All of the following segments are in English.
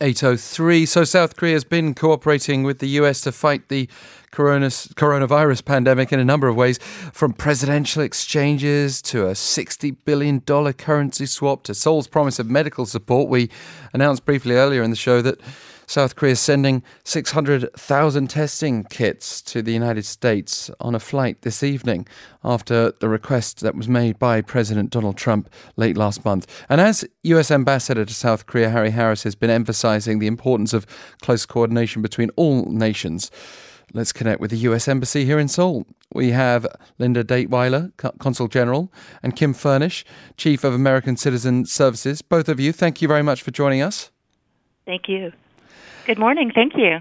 803. So, South Korea has been cooperating with the US to fight the coronavirus pandemic in a number of ways, from presidential exchanges to a $60 billion currency swap to Seoul's promise of medical support. We announced briefly earlier in the show that South Korea is sending 600,000 testing kits to the United States on a flight this evening after the request that was made by President Donald Trump late last month. And as US Ambassador to South Korea, Harry Harris has been emphasizing the importance of close coordination between all nations. Let's connect with the US Embassy here in Seoul. We have Linda Daetwyler, Consul General, and Kim Furnish, Chief of American Citizen Services. Both of you, thank you very much for joining us. Thank you. Good morning. Thank you.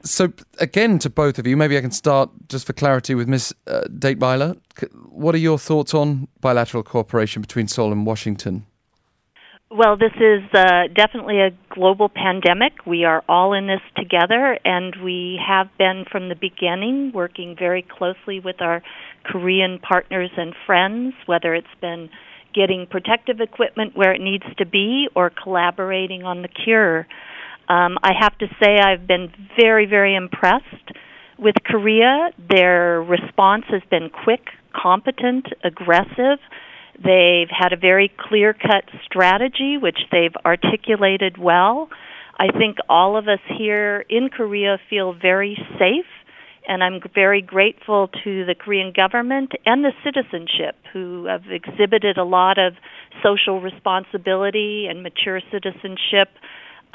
So, again, to both of you, maybe I can start just for clarity with Ms. Uh, Daetwyler. What are your thoughts on bilateral cooperation between Seoul and Washington? Well, this is uh, definitely a global pandemic. We are all in this together, and we have been from the beginning working very closely with our Korean partners and friends, whether it's been getting protective equipment where it needs to be or collaborating on the cure. Um, I have to say, I've been very, very impressed with Korea. Their response has been quick, competent, aggressive. They've had a very clear cut strategy, which they've articulated well. I think all of us here in Korea feel very safe, and I'm very grateful to the Korean government and the citizenship who have exhibited a lot of social responsibility and mature citizenship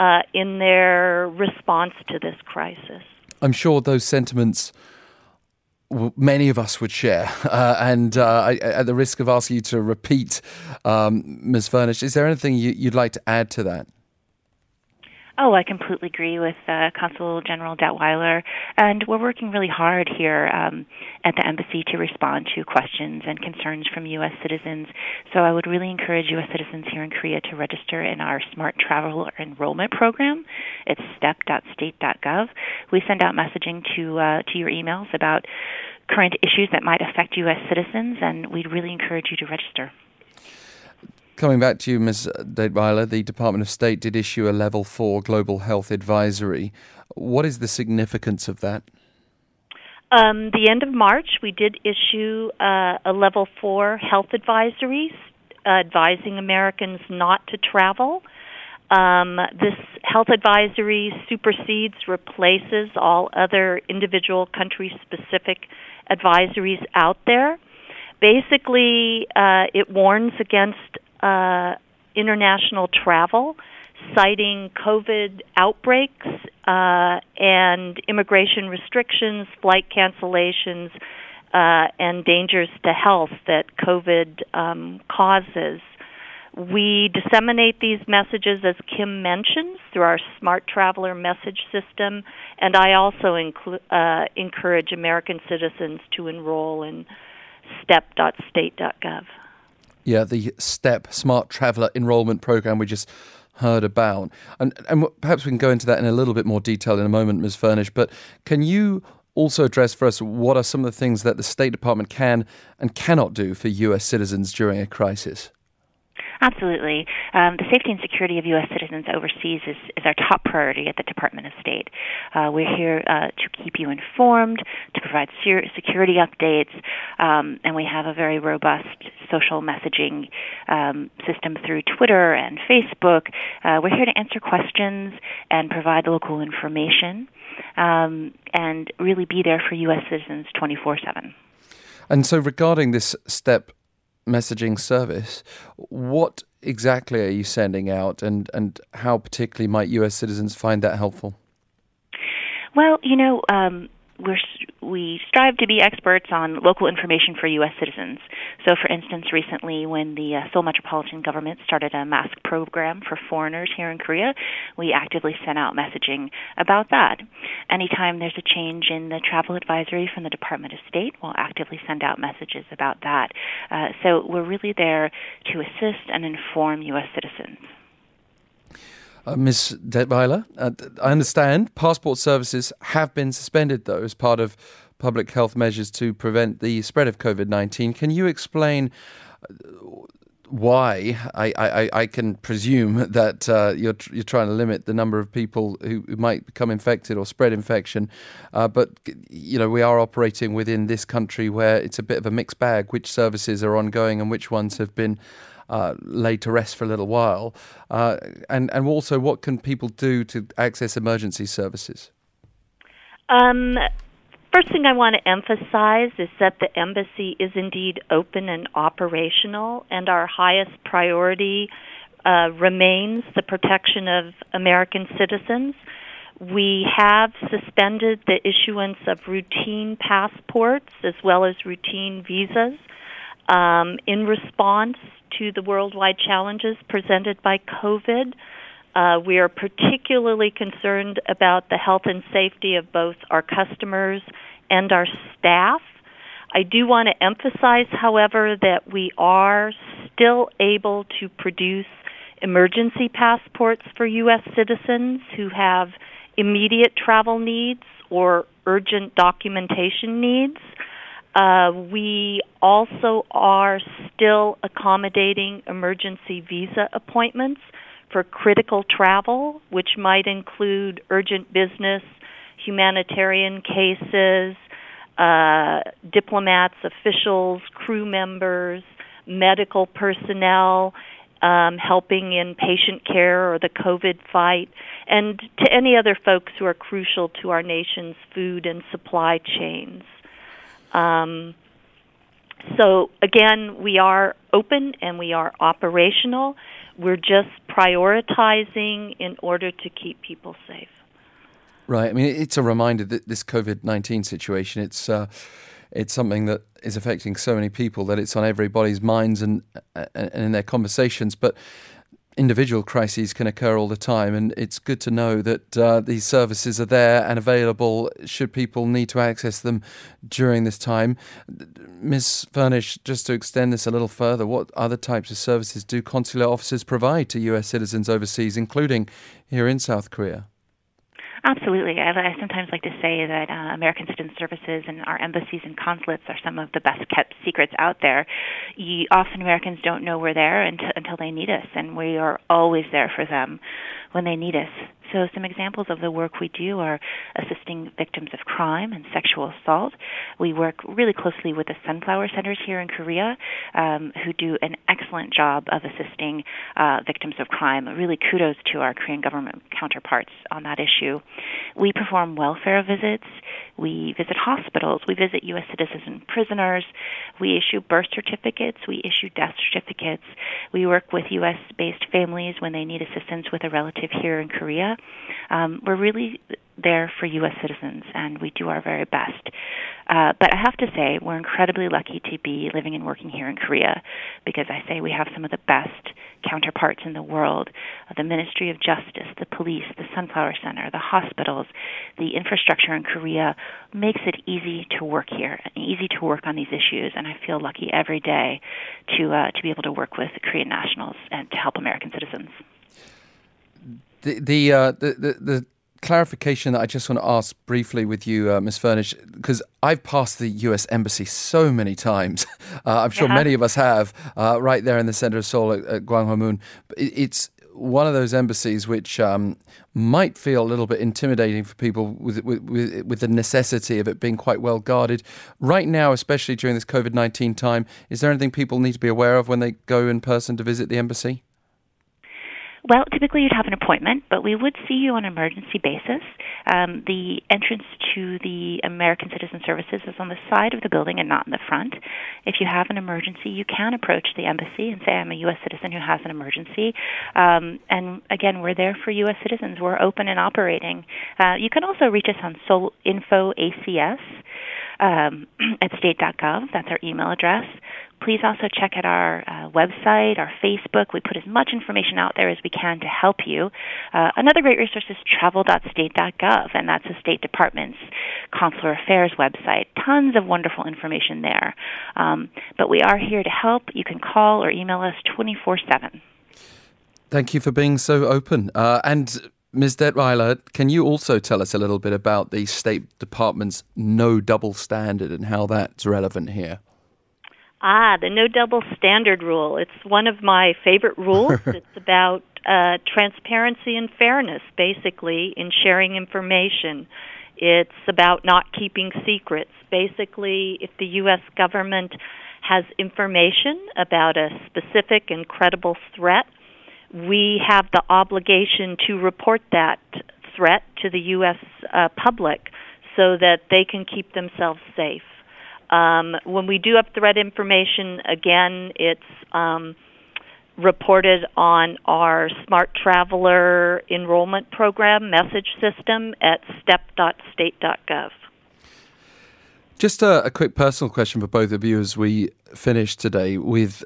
uh, in their response to this crisis. I'm sure those sentiments many of us would share. Uh, and uh, I, at the risk of asking you to repeat, um, Ms. Furnish, is there anything you, would like to add to that? Oh, I completely agree with uh, Consul General Daetwyler. and we're working really hard here um, at the embassy to respond to questions and concerns from U.S. citizens. So I would really encourage U.S. citizens here in Korea to register in our Smart Travel Enrollment Program. It's step.state.gov. We send out messaging to uh, to your emails about current issues that might affect U.S. citizens, and we'd really encourage you to register. Coming back to you, Ms. Daetwyler, the Department of State did issue a level four global health advisory. What is the significance of that? Um, the end of March, we did issue uh, a level four health advisory uh, advising Americans not to travel. Um, this health advisory supersedes, replaces all other individual country specific advisories out there. Basically, uh, it warns against uh, international travel, citing COVID outbreaks uh, and immigration restrictions, flight cancellations, uh, and dangers to health that COVID um, causes. We disseminate these messages, as Kim mentions, through our Smart Traveler message system, and I also inclu- uh, encourage American citizens to enroll in step.state.gov. Yeah, the STEP Smart Traveller Enrollment Program we just heard about. And, and perhaps we can go into that in a little bit more detail in a moment, Ms. Furnish. But can you also address for us what are some of the things that the State Department can and cannot do for U.S. citizens during a crisis? Absolutely. Um, the safety and security of U.S. citizens overseas is, is our top priority at the Department of State. Uh, we're here uh, to keep you informed, to provide ser- security updates, um, and we have a very robust social messaging um, system through Twitter and Facebook. Uh, we're here to answer questions and provide local information um, and really be there for U.S. citizens 24 7. And so, regarding this step messaging service. What exactly are you sending out, and, and how particularly might US citizens find that helpful? Well, you know, um, we're we strive to be experts on local information for U.S. citizens. So, for instance, recently when the uh, Seoul Metropolitan Government started a mask program for foreigners here in Korea, we actively sent out messaging about that. Anytime there's a change in the travel advisory from the Department of State, we'll actively send out messages about that. Uh, so, we're really there to assist and inform U.S. citizens. Uh, Ms. Daetwyler, uh, I understand passport services have been suspended, though, as part of public health measures to prevent the spread of COVID 19. Can you explain uh, why, I, I, I can presume that uh, you're you're trying to limit the number of people who, who might become infected or spread infection. Uh, but you know, we are operating within this country where it's a bit of a mixed bag. Which services are ongoing and which ones have been uh, laid to rest for a little while, uh, and and also what can people do to access emergency services? Um, first thing I want to emphasize is that the embassy is indeed open and operational, and our highest priority uh, remains the protection of American citizens. We have suspended the issuance of routine passports as well as routine visas um, in response to the worldwide challenges presented by COVID. Uh, we are particularly concerned about the health and safety of both our customers and our staff. I do want to emphasize, however, that we are still able to produce emergency passports for U.S. citizens who have immediate travel needs or urgent documentation needs. Uh, we also are still accommodating emergency visa appointments for critical travel, which might include urgent business, humanitarian cases, uh, diplomats, officials, crew members, medical personnel, um, helping in patient care or the COVID fight, and to any other folks who are crucial to our nation's food and supply chains. Um, so again, we are open and we are operational. We're just prioritizing in order to keep people safe. Right. I mean, it's a reminder that this COVID nineteen situation it's uh, it's something that is affecting so many people that it's on everybody's minds and and in their conversations. But individual crises can occur all the time, and it's good to know that uh, these services are there and available should people need to access them during this time. Ms. Furnish, just to extend this a little further, what other types of services do consular officers provide to US citizens overseas, including here in South Korea? Absolutely. I, I sometimes like to say that uh, American Citizen Services and our embassies and consulates are some of the best kept secrets out there. You, often Americans don't know we're there until, until they need us, and we are always there for them when they need us. So, some examples of the work we do are assisting victims of crime and sexual assault. We work really closely with the Sunflower Centers here in Korea, um, who do an excellent job of assisting uh, victims of crime. Really, kudos to our Korean government counterparts on that issue. We perform welfare visits. We visit hospitals. We visit U.S. citizens and prisoners. We issue birth certificates. We issue death certificates. We work with U.S. based families when they need assistance with a relative here in Korea. Um, we're really there for U.S. citizens, and we do our very best. Uh, but I have to say, we're incredibly lucky to be living and working here in Korea because I say we have some of the best counterparts in the world the Ministry of Justice, the police, the Sunflower Center, the hospitals, the infrastructure in Korea makes it easy to work here, and easy to work on these issues, and I feel lucky every day to uh, to be able to work with Korean nationals and to help American citizens. The the, uh, the, the the clarification that I just want to ask briefly with you, uh, Ms. Furnish, because I've passed the U.S. Embassy so many times. Uh, I'm sure yeah. many of us have, uh, right there in the center of Seoul at, at Gwanghwamun. It's one of those embassies which um, might feel a little bit intimidating for people with, with, with, with, the necessity of it being quite well guarded. Right now, especially during this COVID 19 time, is there anything people need to be aware of when they go in person to visit the embassy? Well, typically you'd have an appointment, but we would see you on an emergency basis. Um, the entrance to the American Citizen Services is on the side of the building and not in the front. If you have an emergency, you can approach the embassy and say, I'm a U.S. citizen who has an emergency. Um, and again, we're there for U.S. citizens. We're open and operating. Uh, you can also reach us on Seoul Info ACS um, at state.gov. That's our email address. Please also check out our uh, website, our Facebook. We put as much information out there as we can to help you. Uh, another great resource is travel.state.gov, and that's the State Department's consular affairs website. Tons of wonderful information there. Um, but we are here to help. You can call or email us 24 7. Thank you for being so open. Uh, and Ms. Daetwyler, can you also tell us a little bit about the State Department's no double standard and how that's relevant here? Ah, the no double standard rule. It's one of my favorite rules. it's about uh, transparency and fairness, basically, in sharing information. It's about not keeping secrets. Basically, if the U.S. government has information about a specific and credible threat, we have the obligation to report that threat to the U.S. Uh, public so that they can keep themselves safe. Um, when we do have threat information, again, it's um, reported on our Smart Traveler enrollment program message system at step.state.gov. Just a, a, quick personal question for both of you as we finish today with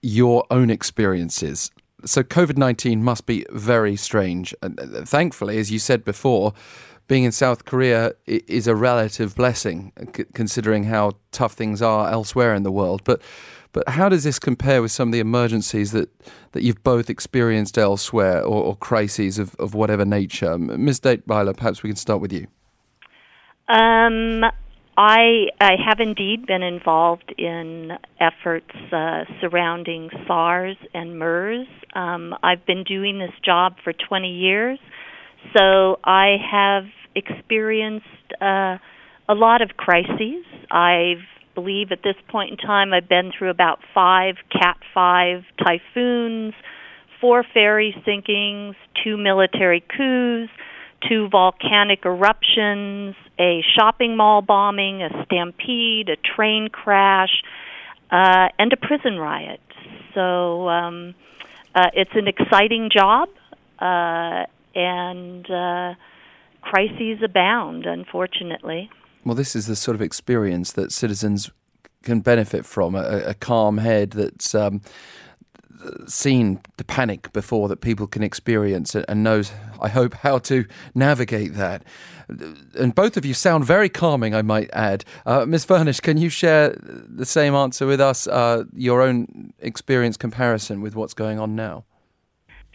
your own experiences. So, COVID 19 must be very strange. And uh, thankfully, as you said before, being in South Korea is a relative blessing, considering how tough things are elsewhere in the world. But but how does this compare with some of the emergencies that, that you've both experienced elsewhere or, or crises of, of whatever nature? Ms. Daetwyler, perhaps we can start with you. Um, I, I have indeed been involved in efforts uh, surrounding SARS and MERS. Um, I've been doing this job for 20 years. So I have experienced uh, a lot of crises. I believe at this point in time I've been through about five Cat 5 typhoons, four ferry sinkings, two military coups, two volcanic eruptions, a shopping mall bombing, a stampede, a train crash, uh, and a prison riot. So um, uh, it's an exciting job. Uh, and uh, crises abound, unfortunately. Well, this is the sort of experience that citizens can benefit from a, a calm head that's um, seen the panic before that people can experience and knows, I hope, how to navigate that. And both of you sound very calming, I might add. Uh, Ms. Furnish, can you share the same answer with us, uh, your own experience comparison with what's going on now?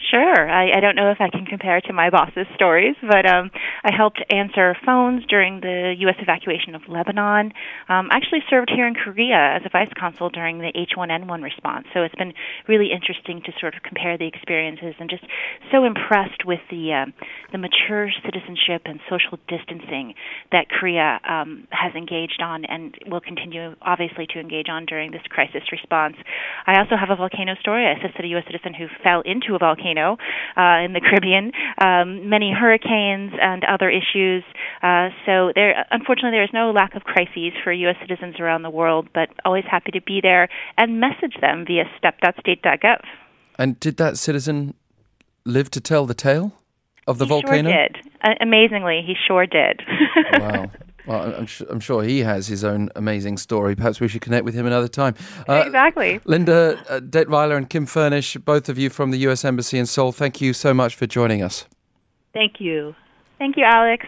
Sure. I, I don't know if I can compare to my boss's stories, but um, I helped answer phones during the U.S. evacuation of Lebanon. Um, I actually served here in Korea as a vice consul during the H1N1 response. So it's been really interesting to sort of compare the experiences and just so impressed with the uh, the mature citizenship and social distancing that Korea um, has engaged on and will continue, obviously, to engage on during this crisis response. I also have a volcano story. I assisted a U.S. citizen who fell into a volcano volcano uh, in the Caribbean, um, many hurricanes and other issues. Uh, so there, unfortunately, there is no lack of crises for U.S. citizens around the world, but always happy to be there and message them via step.state.gov. And did that citizen live to tell the tale of the he volcano? Sure did. Uh, amazingly, he sure did. wow. Well, I'm, sh- I'm, sure he has his own amazing story. Perhaps we should connect with him another time. Uh, exactly. Linda uh, Daetwyler and Kim Furnish, both of you from the U.S. Embassy in Seoul, thank you so much for joining us. Thank you. Thank you, Alex.